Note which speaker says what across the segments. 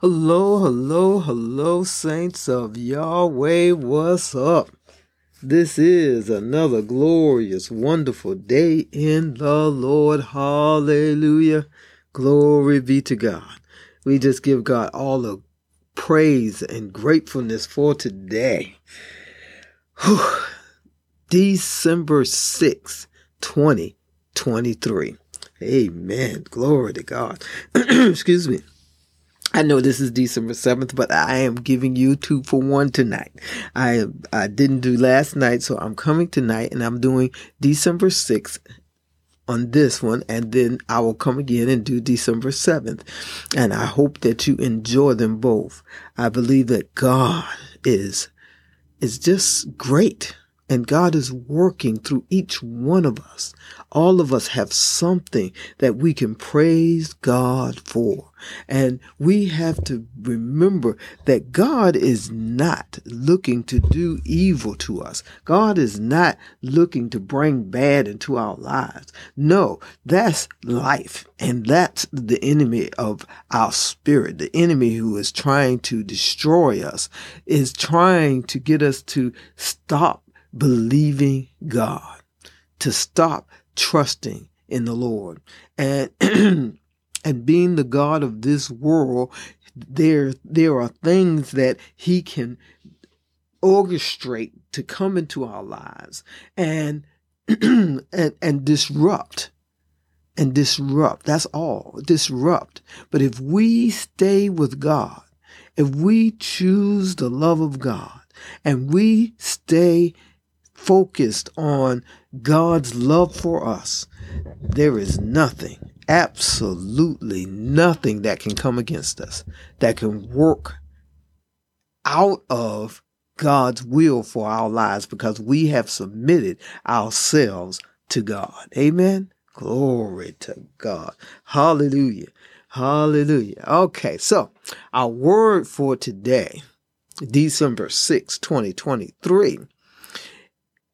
Speaker 1: Hello, hello, hello, saints of Yahweh. What's up? This is another glorious, wonderful day in the Lord. Hallelujah. Glory be to God. We just give God all the praise and gratefulness for today. Whew. December 6, 2023. Amen. Glory to God. Excuse me. I know this is December 7th, but I am giving you two for one tonight. I I didn't do last night, so I'm coming tonight and I'm doing December 6th on this one and then I will come again and do December 7th. And I hope that you enjoy them both. I believe that God is is just great. And God is working through each one of us. All of us have something that we can praise God for. And we have to remember that God is not looking to do evil to us. God is not looking to bring bad into our lives. No, that's life. And that's the enemy of our spirit. The enemy who is trying to destroy us is trying to get us to stop believing God, to stop trusting in the Lord. And and being the God of this world, there there are things that he can orchestrate to come into our lives and and and disrupt and disrupt. That's all. Disrupt. But if we stay with God, if we choose the love of God and we stay focused on God's love for us, there is nothing, absolutely nothing that can come against us, that can work out of God's will for our lives because we have submitted ourselves to God. Amen. Glory to God. Hallelujah. Hallelujah. Okay, so our word for today, December 6, 2023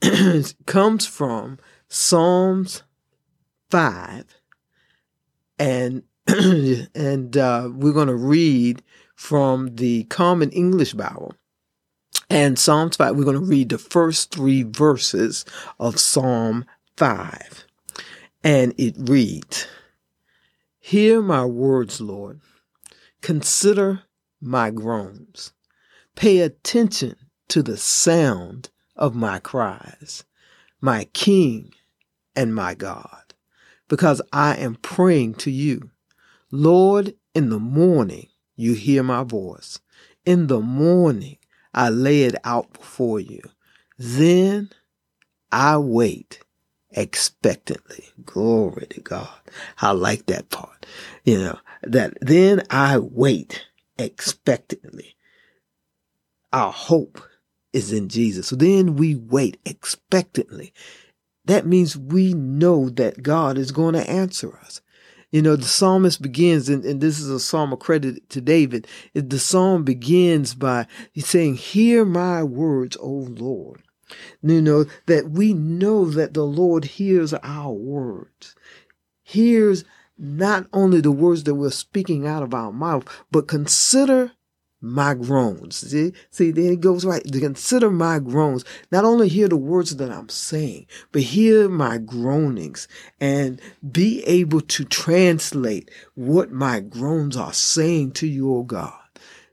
Speaker 1: comes from Psalms 5 and and uh, we're going to read from the Common English Bible. And Psalms 5, we're going to read the first three verses of Psalm 5. And it reads, Hear my words, Lord. Consider my groans. Pay attention to the sound of my cries, my King and my God, because I am praying to you. Lord, in the morning you hear my voice. In the morning I lay it out before you. Then I wait expectantly. Glory to God. I like that part. You know, that then I wait expectantly. Our hope is in Jesus. So then we wait expectantly. That means we know that God is going to answer us. You know, the psalmist begins, and, and this is a psalm accredited to David. The psalm begins by saying, Hear my words, O Lord. You know, that we know that the Lord hears our words, hears not only the words that we're speaking out of our mouth, but consider my groans. See, see, there it goes right. To consider my groans. Not only hear the words that I'm saying, but hear my groanings and be able to translate what my groans are saying to you, oh God.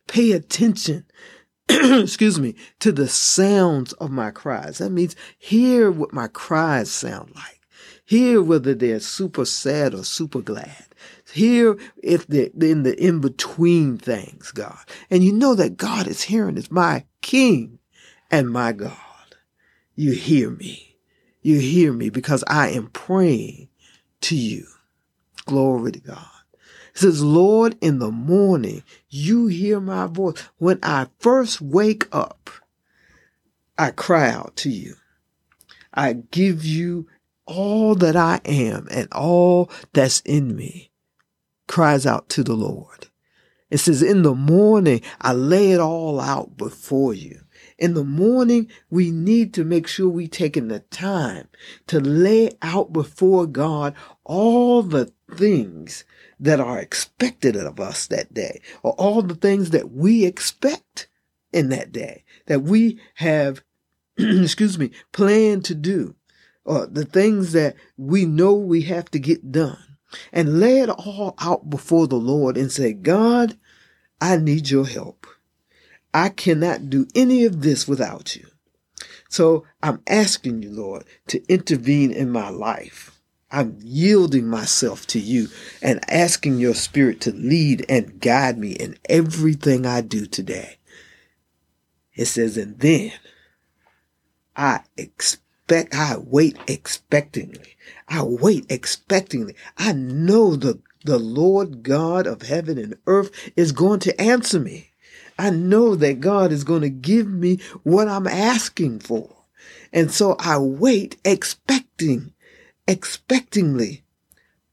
Speaker 1: Pay attention. excuse me, to the sounds of my cries. That means hear what my cries sound like. Hear whether they're super sad or super glad. Hear if they're in the in between things, God. And you know that God is hearing is my King and my God. You hear me. You hear me because I am praying to you. Glory to God. It says, Lord, in the morning, you hear my voice. When I first wake up, I cry out to you. I give you all that I am and all that's in me cries out to the Lord. It says, in the morning, I lay it all out before you. In the morning, we need to make sure we taking the time to lay out before God all the things that are expected of us that day, or all the things that we expect in that day, that we have, excuse me, planned to do, or the things that we know we have to get done. And lay it all out before the Lord and say, God, I need your help. I cannot do any of this without you. So I'm asking you, Lord, to intervene in my life. I'm yielding myself to you and asking your spirit to lead and guide me in everything I do today. It says, and then I expect, I wait expectingly. I wait expectingly. I know the, the Lord God of heaven and earth is going to answer me. I know that God is going to give me what I'm asking for. And so I wait expecting, expectingly.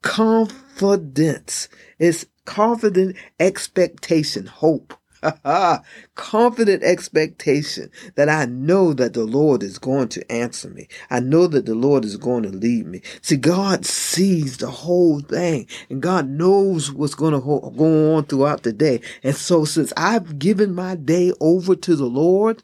Speaker 1: Confidence. is confident expectation, hope. confident expectation that I know that the Lord is going to answer me. I know that the Lord is going to lead me. See, God sees the whole thing and God knows what's going to go on throughout the day. And so since I've given my day over to the Lord,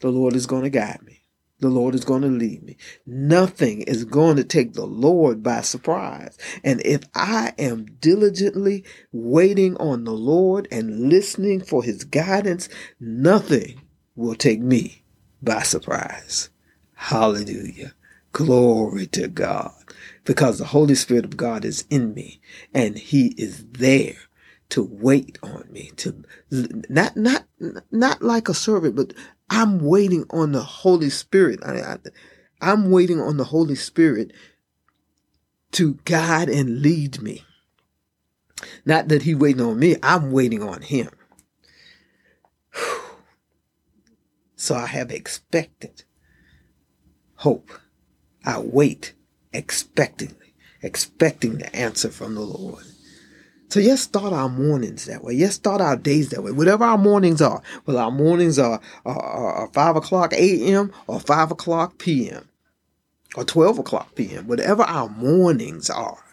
Speaker 1: the Lord is going to guide me. The Lord is going to lead me. Nothing is going to take the Lord by surprise. And if I am diligently waiting on the Lord and listening for his guidance, nothing will take me by surprise. Hallelujah. Glory to God. Because the Holy Spirit of God is in me and he is there to wait on me to not not not like a servant but I'm waiting on the Holy Spirit. I, I, am waiting on the Holy Spirit to guide and lead me. Not that He waiting on me, I'm waiting on Him. So I have expected hope. I wait expectingly, expecting the answer from the Lord. So let's start our mornings that way. Let's start our days that way. Whatever our mornings are, whether our mornings are, are, are 5 o'clock a.m. or 5 o'clock p.m. or 12 o'clock p.m., whatever our mornings are,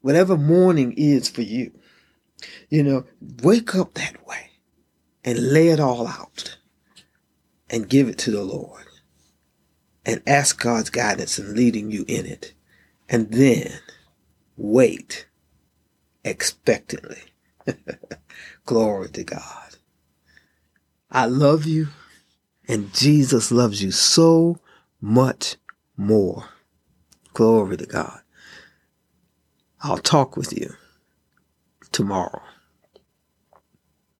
Speaker 1: whatever morning is for you, you know, wake up that way and lay it all out and give it to the Lord and ask God's guidance and leading you in it. And then wait expectantly. Glory to God. I love you, and Jesus loves you so much more. Glory to God. I'll talk with you tomorrow.